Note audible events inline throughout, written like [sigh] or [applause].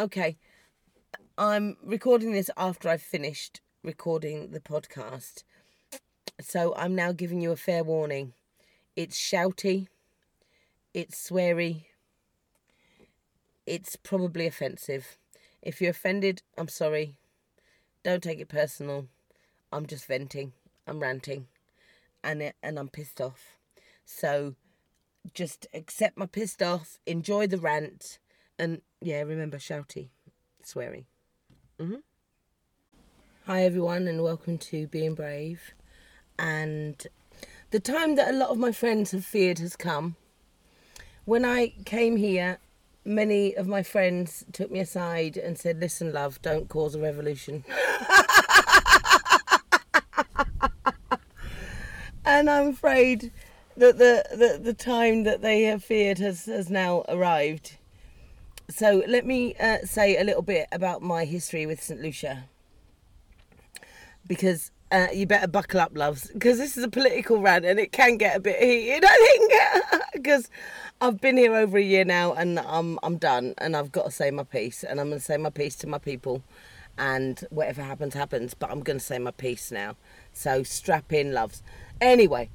Okay. I'm recording this after I've finished recording the podcast. So I'm now giving you a fair warning. It's shouty, it's sweary, it's probably offensive. If you're offended, I'm sorry. Don't take it personal. I'm just venting. I'm ranting. And it, and I'm pissed off. So just accept my pissed off, enjoy the rant, and yeah, remember shouty, swearing. hmm Hi everyone, and welcome to Being Brave. And the time that a lot of my friends have feared has come. When I came here, many of my friends took me aside and said, Listen, love, don't cause a revolution. [laughs] and I'm afraid that the, the, the time that they have feared has, has now arrived. So let me uh, say a little bit about my history with St. Lucia. Because uh, you better buckle up, loves, because this is a political rant and it can get a bit heated, [laughs] I think, because I've been here over a year now and I'm, I'm done and I've got to say my piece and I'm going to say my piece to my people and whatever happens, happens, but I'm going to say my piece now. So strap in, loves. Anyway,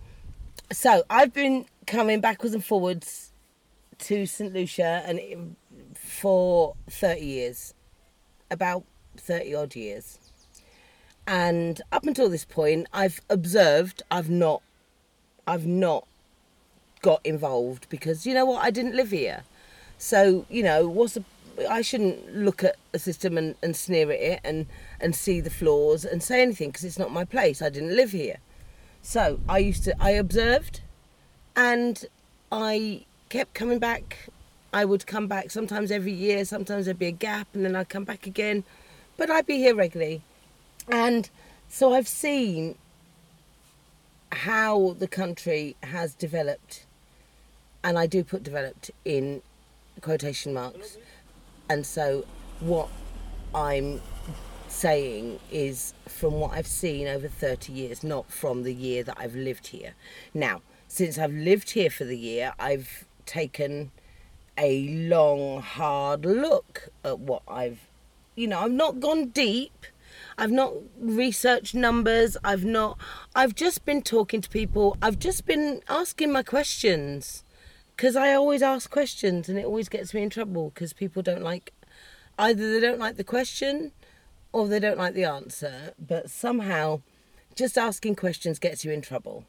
so I've been coming backwards and forwards to St. Lucia and it, for 30 years, about 30 odd years. And up until this point, I've observed, I've not, I've not got involved because you know what, I didn't live here. So, you know, what's the, I shouldn't look at a system and, and sneer at it and, and see the flaws and say anything because it's not my place. I didn't live here. So I used to, I observed and I kept coming back. I would come back sometimes every year, sometimes there'd be a gap and then I'd come back again. But I'd be here regularly. And so I've seen how the country has developed, and I do put developed in quotation marks. And so what I'm saying is from what I've seen over 30 years, not from the year that I've lived here. Now, since I've lived here for the year, I've taken a long, hard look at what I've, you know, I've not gone deep. I've not researched numbers. I've not, I've just been talking to people. I've just been asking my questions because I always ask questions and it always gets me in trouble because people don't like, either they don't like the question or they don't like the answer. But somehow just asking questions gets you in trouble.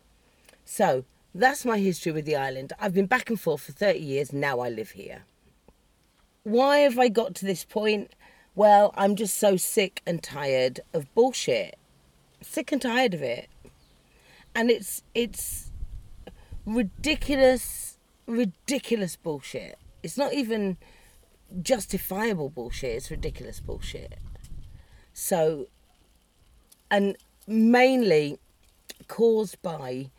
So that's my history with the island. I've been back and forth for 30 years. Now I live here. Why have I got to this point? Well, I'm just so sick and tired of bullshit. Sick and tired of it. And it's it's ridiculous ridiculous bullshit. It's not even justifiable bullshit, it's ridiculous bullshit. So and mainly caused by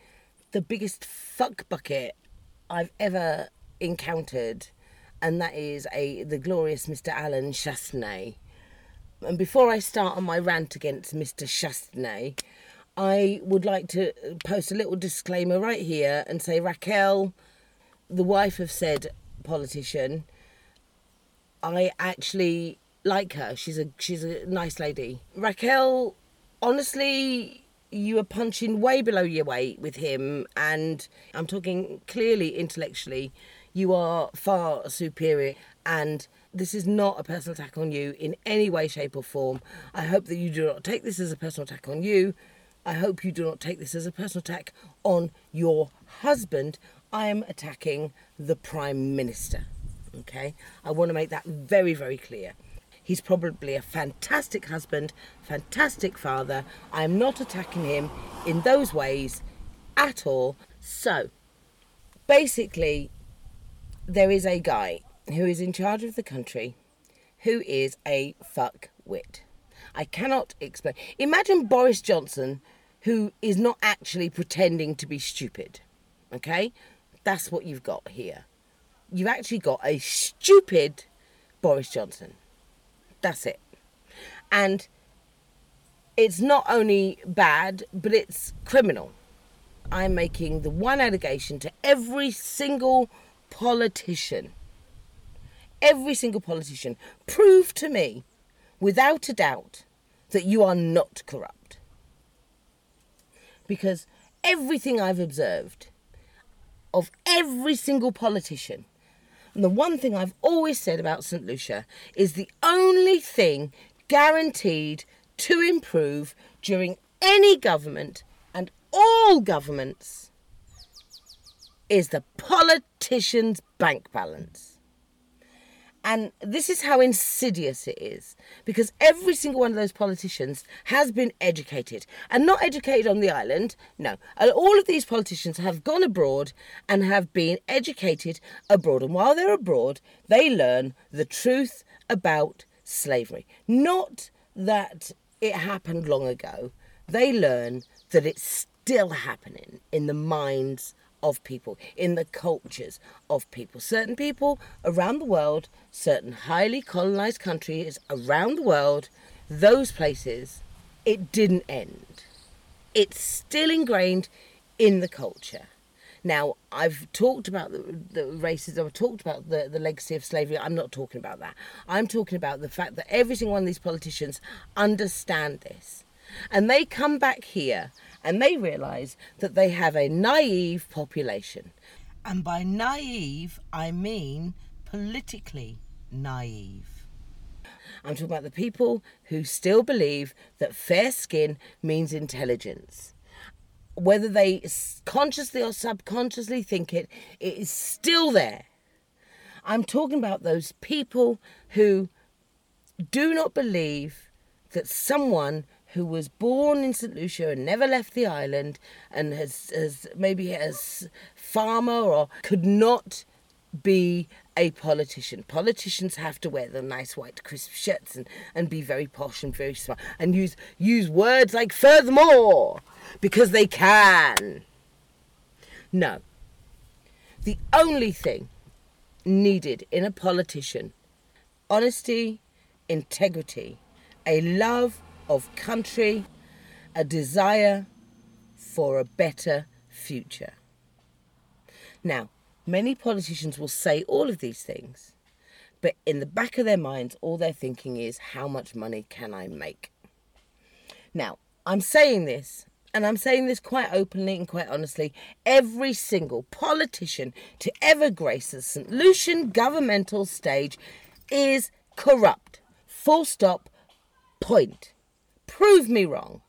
the biggest fuck bucket I've ever encountered and that is a the glorious Mr. Alan Chastanet. And before I start on my rant against Mr. Chastanet, I would like to post a little disclaimer right here and say Raquel, the wife of said politician, I actually like her. She's a she's a nice lady. Raquel, honestly, you are punching way below your weight with him, and I'm talking clearly intellectually you are far superior and this is not a personal attack on you in any way, shape, or form. I hope that you do not take this as a personal attack on you. I hope you do not take this as a personal attack on your husband. I am attacking the Prime Minister. Okay? I want to make that very, very clear. He's probably a fantastic husband, fantastic father. I am not attacking him in those ways at all. So, basically, there is a guy who is in charge of the country who is a fuck wit. I cannot explain. Imagine Boris Johnson who is not actually pretending to be stupid. Okay? That's what you've got here. You've actually got a stupid Boris Johnson. That's it. And it's not only bad, but it's criminal. I'm making the one allegation to every single politician, every single politician, prove to me, without a doubt, that you are not corrupt. Because everything I've observed of every single politician, and the one thing I've always said about St. Lucia is the only thing guaranteed to improve during any government and all governments is the politician's bank balance. And this is how insidious it is because every single one of those politicians has been educated and not educated on the island. No, all of these politicians have gone abroad and have been educated abroad. And while they're abroad, they learn the truth about slavery. Not that it happened long ago, they learn that it's still happening in the minds of people, in the cultures of people. Certain people around the world, certain highly colonized countries around the world, those places, it didn't end. It's still ingrained in the culture. Now, I've talked about the, the racism, I've talked about the, the legacy of slavery. I'm not talking about that. I'm talking about the fact that every single one of these politicians understand this. And they come back here and they realise that they have a naive population. And by naive, I mean politically naive. I'm talking about the people who still believe that fair skin means intelligence. Whether they consciously or subconsciously think it, it is still there. I'm talking about those people who do not believe that someone who was born in St. Lucia and never left the island and has, has maybe as farmer or could not be a politician. Politicians have to wear the nice white crisp shirts and, and be very posh and very smart and use use words like furthermore because they can. No. The only thing needed in a politician honesty, integrity, a love of country, a desire for a better future. Now, many politicians will say all of these things, but in the back of their minds, all they're thinking is, how much money can I make? Now, I'm saying this, and I'm saying this quite openly and quite honestly. Every single politician to ever grace the St. Lucian governmental stage is corrupt. Full stop, point. Prove me wrong.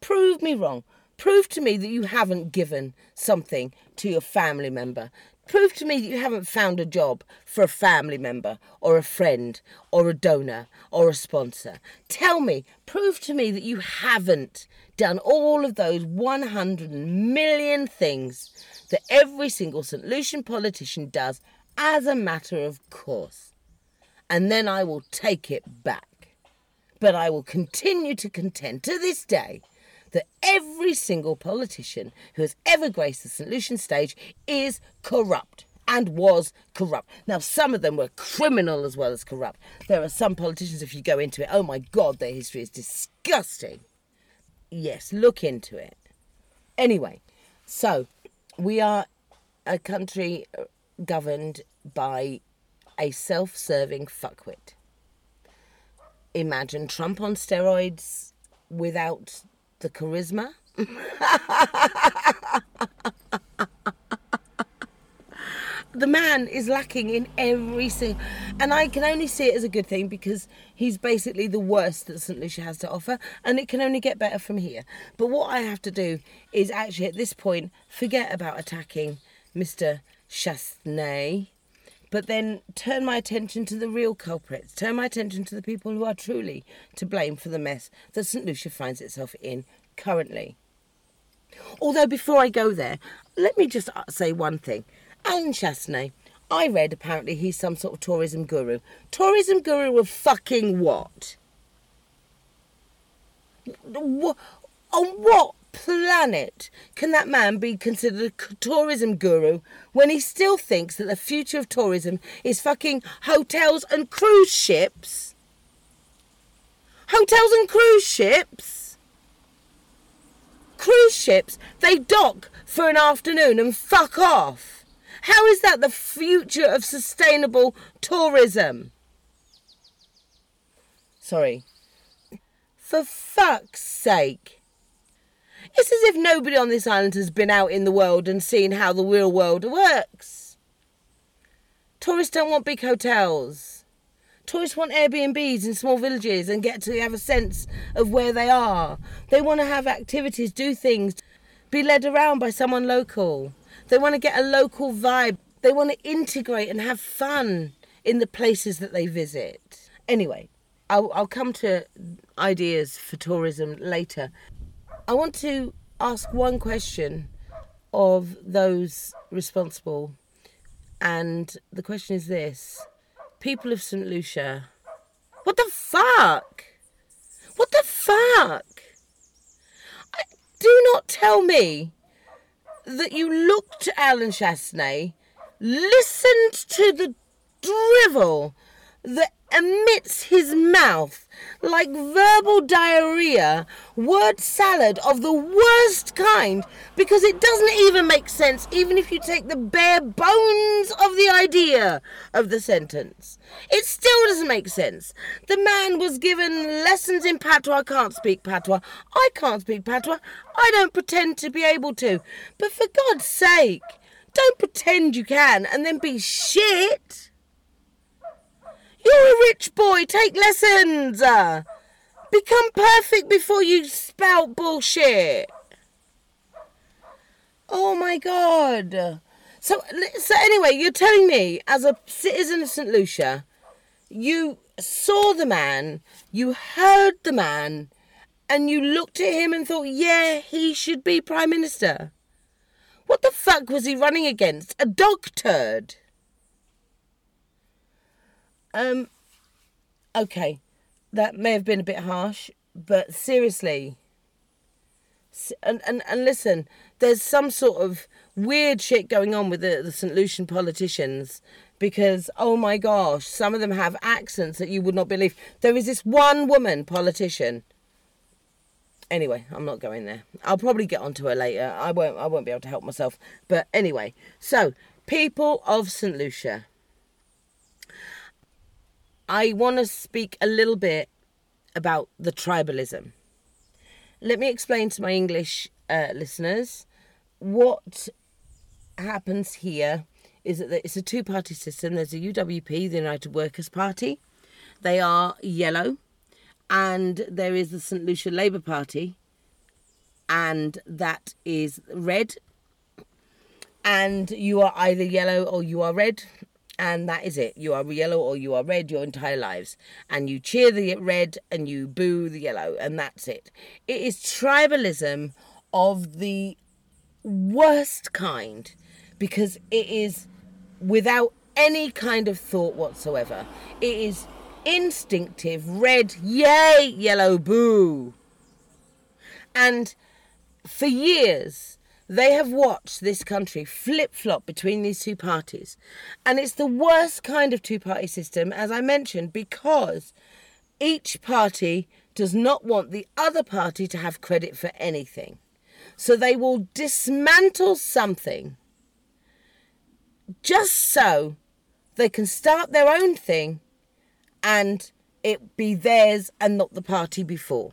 Prove me wrong. Prove to me that you haven't given something to your family member. Prove to me that you haven't found a job for a family member or a friend or a donor or a sponsor. Tell me, prove to me that you haven't done all of those 100 million things that every single St. Lucian politician does as a matter of course. And then I will take it back. But I will continue to contend to this day that every single politician who has ever graced the St. Lucian stage is corrupt and was corrupt. Now, some of them were criminal as well as corrupt. There are some politicians, if you go into it, oh my God, their history is disgusting. Yes, look into it. Anyway, so we are a country uh, governed by a self serving fuckwit imagine Trump on steroids without the charisma. [laughs] the man is lacking in every single and I can only see it as a good thing because he's basically the worst that St. Lucia has to offer and it can only get better from here. But what I have to do is actually at this point forget about attacking Mr. Chastanet but then turn my attention to the real culprits, turn my attention to the people who are truly to blame for the mess that St. Lucia finds itself in currently. Although, before I go there, let me just uh, say one thing. Alan Chastanet, I read apparently he's some sort of tourism guru. Tourism guru of fucking what? On what planet can that man be considered a tourism guru when he still thinks that the future of tourism is fucking hotels and cruise ships? Hotels and cruise ships? Cruise ships, they dock for an afternoon and fuck off. How is that the future of sustainable tourism? Sorry. For fuck's sake. It's as if nobody on this island has been out in the world and seen how the real world works. Tourists don't want big hotels. Tourists want Airbnbs in small villages and get to have a sense of where they are. They want to have activities, do things, be led around by someone local. They want to get a local vibe. They want to integrate and have fun in the places that they visit. Anyway, I'll, I'll come to ideas for tourism later. I want to ask one question of those responsible, and the question is this people of St. Lucia. What the fuck? What the fuck? I, do not tell me that you looked at Alan Chastanet, listened to the drivel that emits his mouth like verbal diarrhea, word salad of the worst kind, because it doesn't even make sense, even if you take the bare bones of the idea of the sentence. It still doesn't make sense. The man was given lessons in patois. I can't speak patois. I can't speak patois. I don't pretend to be able to. But for God's sake, don't pretend you can and then be shit. You're a rich boy. Take lessons. Become perfect before you spout bullshit. Oh my god. So, so anyway, you're telling me, as a citizen of St. Lucia, you saw the man, you heard the man, and you looked at him and thought, yeah, he should be Prime Minister. What the fuck was he running against? A dog turd? Um, okay, that may have been a bit harsh, but seriously, and and and listen, there's some sort of weird shit going on with the, the St. Lucian politicians because oh my gosh, some of them have accents that you would not believe. There is this one woman politician. Anyway, I'm not going there. I'll probably get onto her later. I won't. I won't be able to help myself. But anyway, so people of St. Lucia. I want to speak a little bit about the tribalism. Let me explain to my English uh, listeners what happens here is that it's a two party system. There's a UWP, the United Workers' Party, they are yellow, and there is the St. Lucia Labour Party, and that is red. And you are either yellow or you are red and that is it. You are yellow or you are red your entire lives. And you cheer the red and you boo the yellow, and that's it. It is tribalism of the worst kind because it is without any kind of thought whatsoever. It is instinctive red, yay, yellow, boo. And for years, they have watched this country flip flop between these two parties. And it's the worst kind of two party system, as I mentioned, because each party does not want the other party to have credit for anything. So they will dismantle something just so they can start their own thing and it be theirs and not the party before.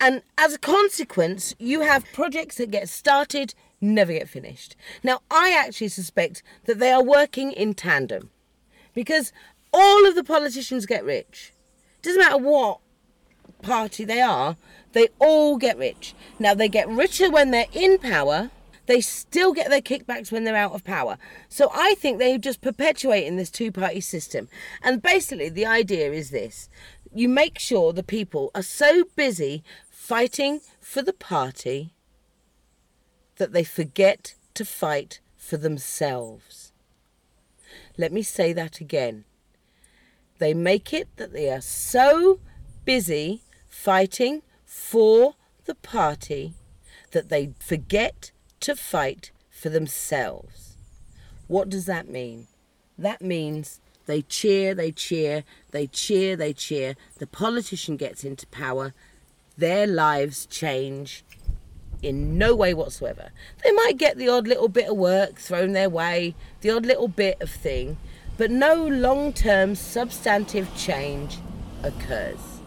And as a consequence, you have projects that get started, never get finished. Now, I actually suspect that they are working in tandem because all of the politicians get rich. Doesn't matter what party they are, they all get rich. Now, they get richer when they're in power. They still get their kickbacks when they're out of power. So I think they're just perpetuating this two party system. And basically, the idea is this you make sure the people are so busy fighting for the party that they forget to fight for themselves. Let me say that again. They make it that they are so busy fighting for the party that they forget to fight for themselves. What does that mean? That means they cheer, they cheer, they cheer, they cheer. The politician gets into power their lives change in no way whatsoever. They might get the odd little bit of work thrown their way, the odd little bit of thing, but no long term substantive change occurs.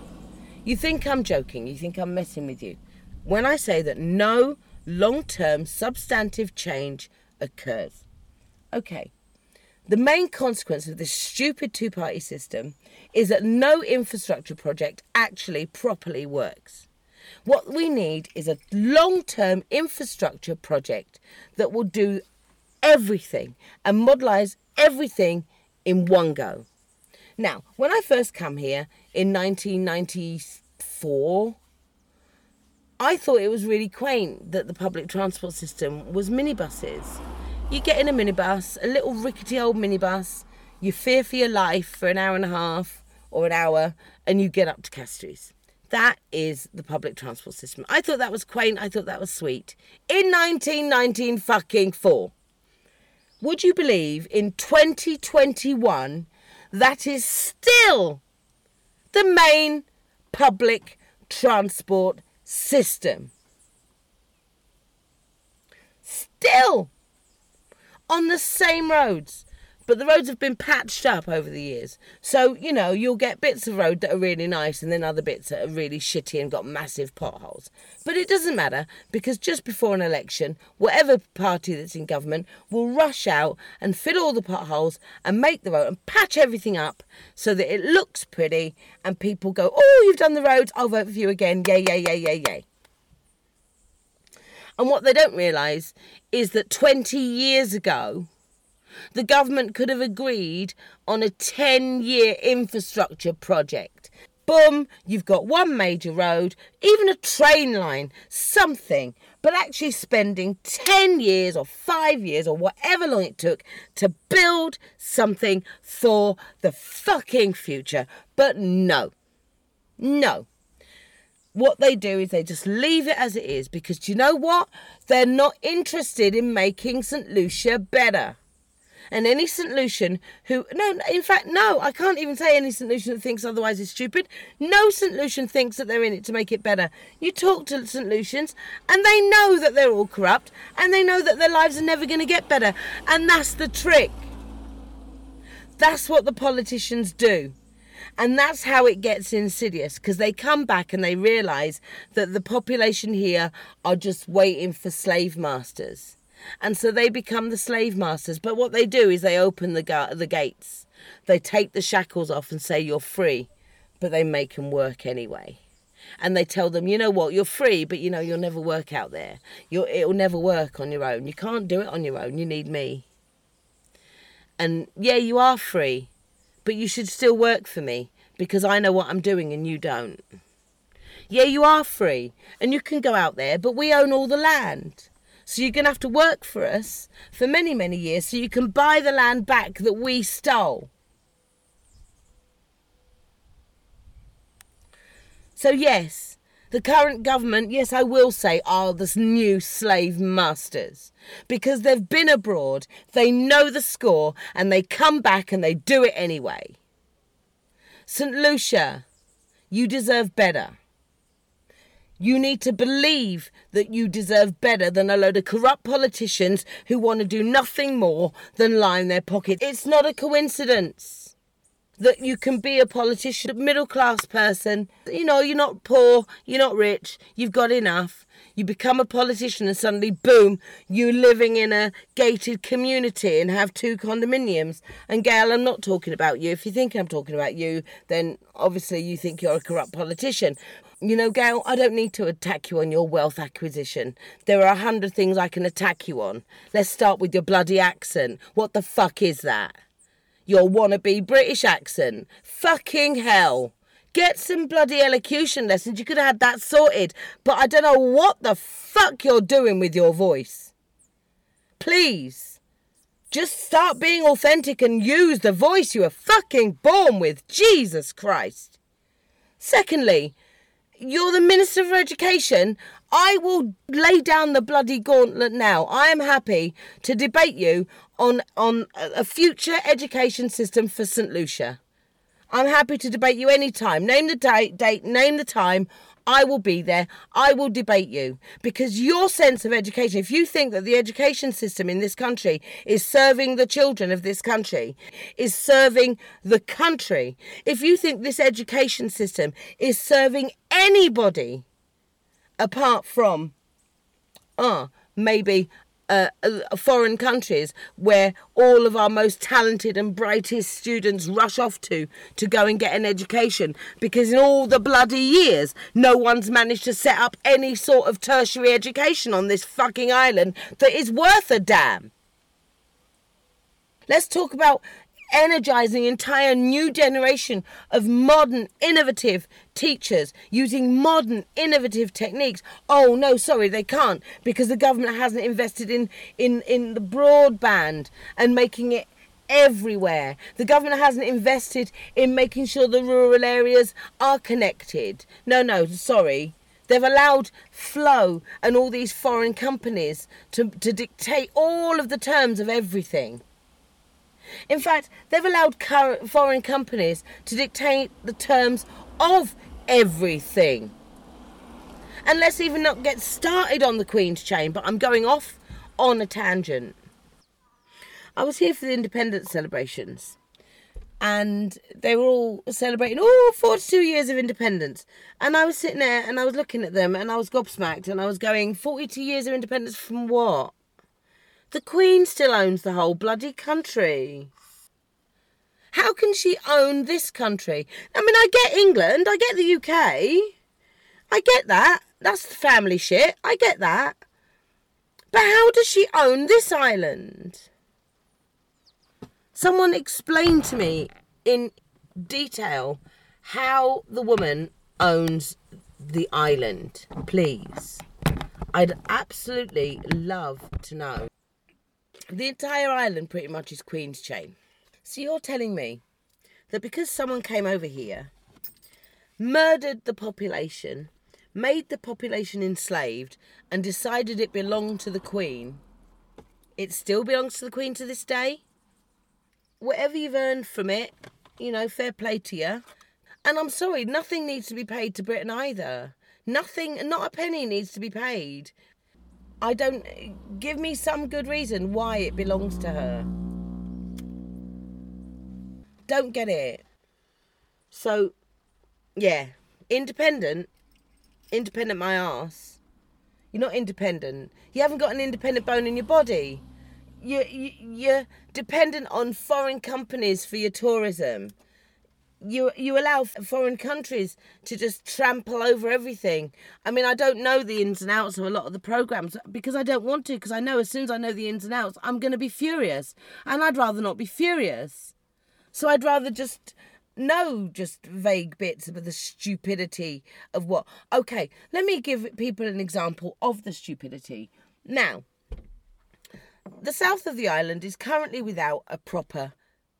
You think I'm joking, you think I'm messing with you. When I say that no long term substantive change occurs. Okay. The main consequence of this stupid two party system is that no infrastructure project actually properly works. What we need is a long term infrastructure project that will do everything and modelize everything in one go. Now, when I first come here in 1994, I thought it was really quaint that the public transport system was minibuses. You get in a minibus, a little rickety old minibus, you fear for your life for an hour and a half or an hour, and you get up to Castries. That is the public transport system. I thought that was quaint. I thought that was sweet. In 1919 fucking four. Would you believe in 2021 that is still the main public transport system? Still on the same roads but the roads have been patched up over the years. So, you know, you'll get bits of road that are really nice and then other bits that are really shitty and got massive potholes. But it doesn't matter because just before an election, whatever party that's in government will rush out and fill all the potholes and make the road and patch everything up so that it looks pretty and people go, oh, you've done the roads, I'll vote for you again. Yay, yay, yay, yay, yay. And what they don't realise is that 20 years ago, the government could have agreed on a 10 year infrastructure project. Boom, you've got one major road, even a train line, something. But actually spending 10 years or 5 years or whatever long it took to build something for the fucking future. But no. No. What they do is they just leave it as it is because do you know what? They're not interested in making St. Lucia better. And any St. Lucian who, no, in fact, no, I can't even say any St. Lucian that thinks otherwise is stupid. No St. Lucian thinks that they're in it to make it better. You talk to St. Lucians and they know that they're all corrupt and they know that their lives are never going to get better. And that's the trick. That's what the politicians do. And that's how it gets insidious because they come back and they realise that the population here are just waiting for slave masters and so they become the slave masters. But what they do is they open the the gates, they take the shackles off and say you're free, but they make them work anyway. And they tell them, you know what, you're free, but you know you'll never work out there. You'll, it'll never work on your own. You can't do it on your own. You need me. And yeah, you are free, but you should still work for me because I know what I'm doing and you don't. Yeah, you are free and you can go out there, but we own all the land. So you're going to have to work for us for many, many years so you can buy the land back that we stole. So, yes, the current government, yes, I will say, are the new slave masters because they've been abroad, they know the score, and they come back and they do it anyway. St. Lucia, you deserve better. You need to believe that you deserve better than a load of corrupt politicians who want to do nothing more than line their pocket. It's not a coincidence that you can be a politician, a middle class person. You know, you're not poor, you're not rich, you've got enough. You become a politician and suddenly, boom, you're living in a gated community and have two condominiums. And Gale, I'm not talking about you. If you think I'm talking about you, then obviously you think you're a corrupt politician. You know, Gale, I don't need to attack you on your wealth acquisition. There are a hundred things I can attack you on. Let's start with your bloody accent. What the fuck is that? Your wannabe British accent. Fucking hell. Get some bloody elocution lessons. You could have had that sorted. But I don't know what the fuck you're doing with your voice. Please. Just start being authentic and use the voice you were fucking born with. Jesus Christ. Secondly, you're the Minister for Education. I will lay down the bloody gauntlet now. I am happy to debate you on, on a future education system for St. Lucia. I'm happy to debate you any time. Name the date, date, name the time. I will be there. I will debate you because your sense of education, if you think that the education system in this country is serving the children of this country, is serving the country, if you think this education system is serving anybody apart from, ah, maybe uh, uh, foreign countries where all of our most talented and brightest students rush off to to go and get an education because in all the bloody years no one's managed to set up any sort of tertiary education on this fucking island that is worth a damn. Let's talk about energizing entire new generation of modern innovative teachers using modern innovative techniques. Oh no sorry they can't because the government hasn't invested in in in the broadband and making it everywhere. The government hasn't invested in making sure the rural areas are connected. No no sorry. They've allowed Flow and all these foreign companies to, to dictate all of the terms of everything. In fact, they've allowed foreign companies to dictate the terms of everything. And let's even not get started on the Queen's chain, but I'm going off on a tangent. I was here for the independence celebrations and they were all celebrating, oh, 42 years of independence. And I was sitting there and I was looking at them and I was gobsmacked and I was going, 42 years of independence from what? The Queen still owns the whole bloody country. How can she own this country? I mean, I get England, I get the UK. I get that. That's the family shit. I get that. But how does she own this island? Someone explain to me in detail how the woman owns the island, please. I'd absolutely love to know. The entire island pretty much is Queen's Chain. So you're telling me that because someone came over here, murdered the population, made the population enslaved, and decided it belonged to the Queen, it still belongs to the Queen to this day? Whatever you've earned from it, you know, fair play to you. And I'm sorry, nothing needs to be paid to Britain either. Nothing, not a penny needs to be paid I don't. Give me some good reason why it belongs to her. Don't get it. So, yeah. Independent. Independent, my ass. You're not independent. You haven't got an independent bone in your body. You, you, you're dependent on foreign companies for your tourism you you allow foreign countries to just trample over everything. I mean, I don't know the ins and outs of a lot of the programs because I don't want to because I know as soon as I know the ins and outs, I'm going to be furious, and I'd rather not be furious. So I'd rather just know just vague bits of the stupidity of what. Okay, let me give people an example of the stupidity. Now, the south of the island is currently without a proper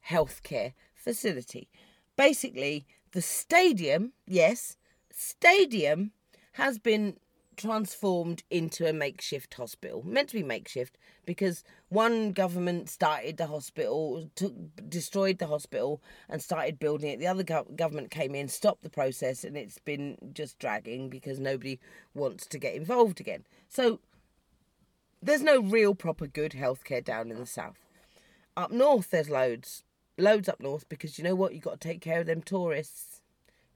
healthcare facility basically the stadium, yes, stadium has been transformed into a makeshift hospital. Meant to be makeshift because one government started the hospital, took destroyed the hospital and started building it. The other go- government came in, stopped the process, and it's been just dragging because nobody wants to get involved again. So there's no real proper good healthcare down in the south. Up north, there's loads loads up north because you know what? You've got to take care of them tourists.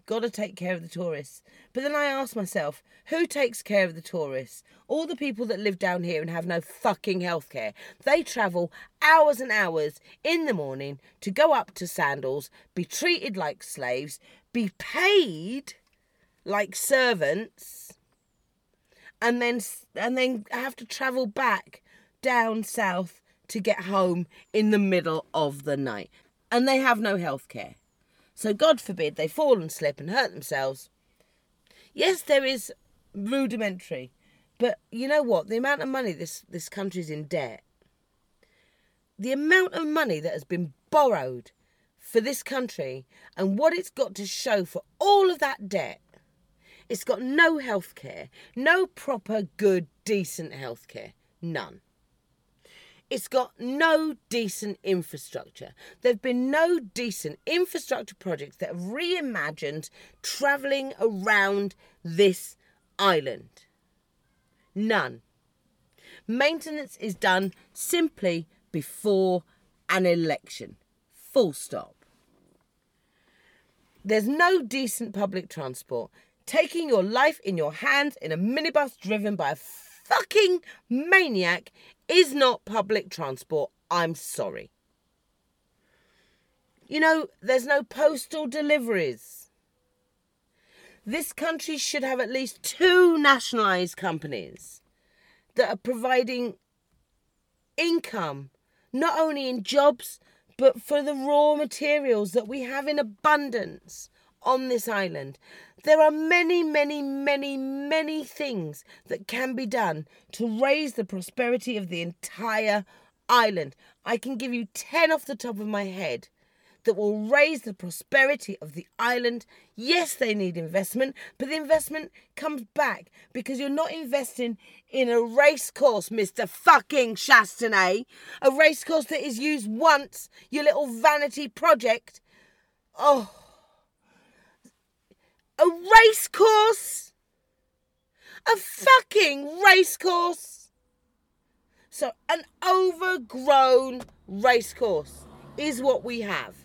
Got to take care of the tourists. But then I ask myself, who takes care of the tourists? All the people that live down here and have no fucking healthcare. They travel hours and hours in the morning to go up to Sandals, be treated like slaves, be paid like servants, and then and then have to travel back down south to get home in the middle of the night and they have no health care. So, God forbid they fall and slip and hurt themselves. Yes, there is rudimentary, but you know what? The amount of money this, this country's in debt, the amount of money that has been borrowed for this country, and what it's got to show for all of that debt, it's got no health care, no proper, good, decent health care. None. It's got no decent infrastructure. There have been no decent infrastructure projects that have reimagined travelling around this island. None. Maintenance is done simply before an election. Full stop. There's no decent public transport. Taking your life in your hands in a minibus driven by a fucking maniac is not public transport. I'm sorry. You know, there's no postal deliveries. This country should have at least two nationalised companies that are providing income, not only in jobs, but for the raw materials that we have in abundance on this island. There are many, many, many, many things that can be done to raise the prosperity of the entire island. I can give you 10 off the top of my head that will raise the prosperity of the island. Yes, they need investment, but the investment comes back because you're not investing in a race course, Mr. fucking Chastanet. A race course that is used once, your little vanity project. Oh. A race course? A fucking race course? So, an overgrown race course is what we have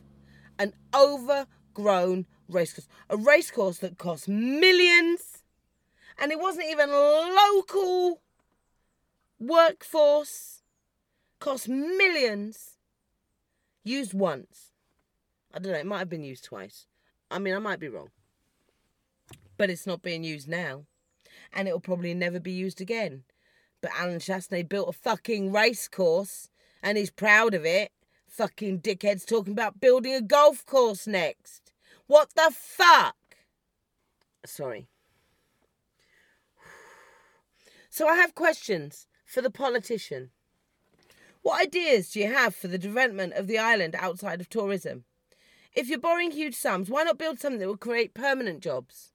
an overgrown racecourse. A racecourse that cost millions and it wasn't even local workforce. Cost millions. Used once. I don't know, it might have been used twice. I mean, I might be wrong. But it's not being used now. And it'll probably never be used again. But Alan Chastanet built a fucking race course and he's proud of it. Fucking dickheads talking about building a golf course next. What the fuck? Sorry. So I have questions for the politician. What ideas do you have for the development of the island outside of tourism? If you're borrowing huge sums, why not build something that will create permanent jobs?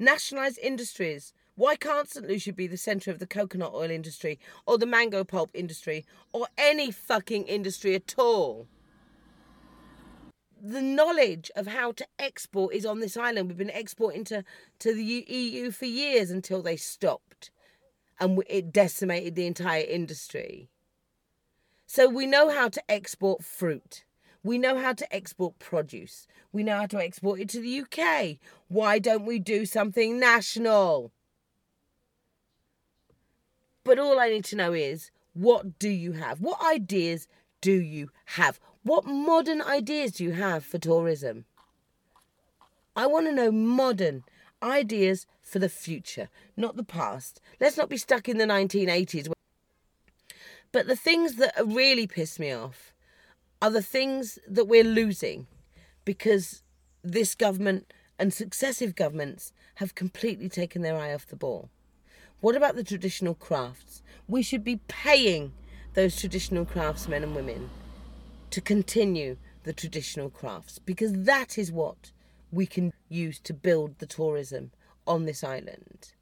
Nationalise industries why can't St. Lucia be the centre of the coconut oil industry or the mango pulp industry or any fucking industry at all? The knowledge of how to export is on this island. We've been exporting to, to the EU for years until they stopped and it decimated the entire industry. So we know how to export fruit. We know how to export produce. We know how to export it to the UK. Why don't we do something national? But all I need to know is what do you have? What ideas do you have? What modern ideas do you have for tourism? I want to know modern ideas for the future, not the past. Let's not be stuck in the 1980s. But the things that really piss me off are the things that we're losing because this government and successive governments have completely taken their eye off the ball. What about the traditional crafts? We should be paying those traditional craftsmen and women to continue the traditional crafts because that is what we can use to build the tourism on this island.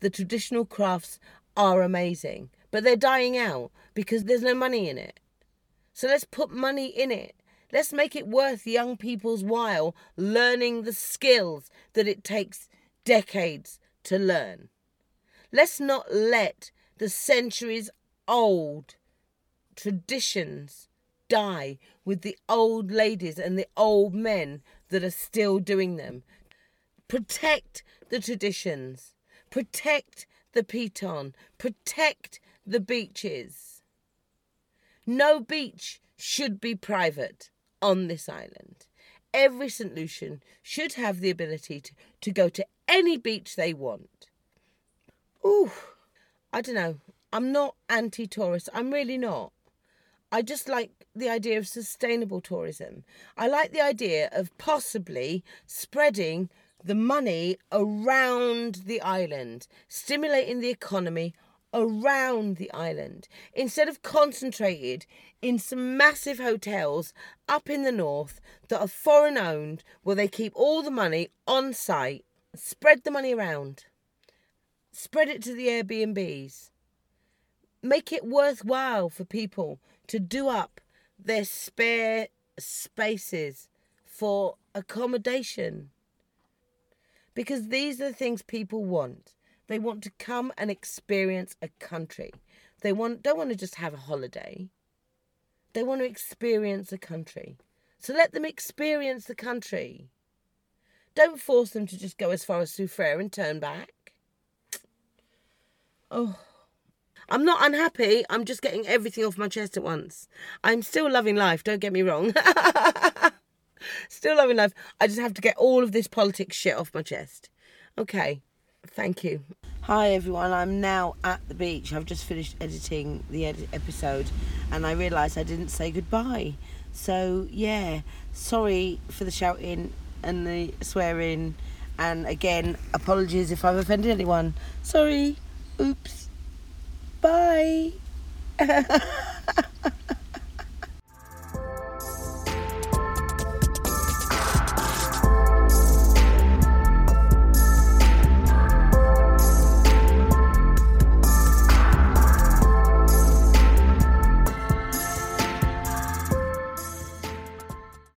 The traditional crafts are amazing, but they're dying out because there's no money in it. So let's put money in it. Let's make it worth young people's while learning the skills that it takes decades to learn. Let's not let the centuries old traditions die with the old ladies and the old men that are still doing them. Protect the traditions, protect the piton, protect the beaches. No beach should be private on this island. Every St. Lucian should have the ability to, to go to any beach they want. Ooh, I don't know. I'm not anti tourist. I'm really not. I just like the idea of sustainable tourism. I like the idea of possibly spreading the money around the island, stimulating the economy around the island instead of concentrated in some massive hotels up in the north that are foreign owned where they keep all the money on site. Spread the money around. Spread it to the Airbnbs. make it worthwhile for people to do up their spare spaces for accommodation. Because these are the things people want. They want to come and experience a country. They want don't want to just have a holiday. They want to experience a country. So let them experience the country. Don't force them to just go as far as Soufrière and turn back. Oh. I'm not unhappy. I'm just getting everything off my chest at once. I'm still loving life, don't get me wrong. [laughs] still loving life. I just have to get all of this politics shit off my chest. Okay. Thank you. Hi everyone, I'm now at the beach. I've just finished editing the ed- episode and I realised I didn't say goodbye. So, yeah, sorry for the shouting and the swearing. And again, apologies if I've offended anyone. Sorry. Oops. Bye. [laughs]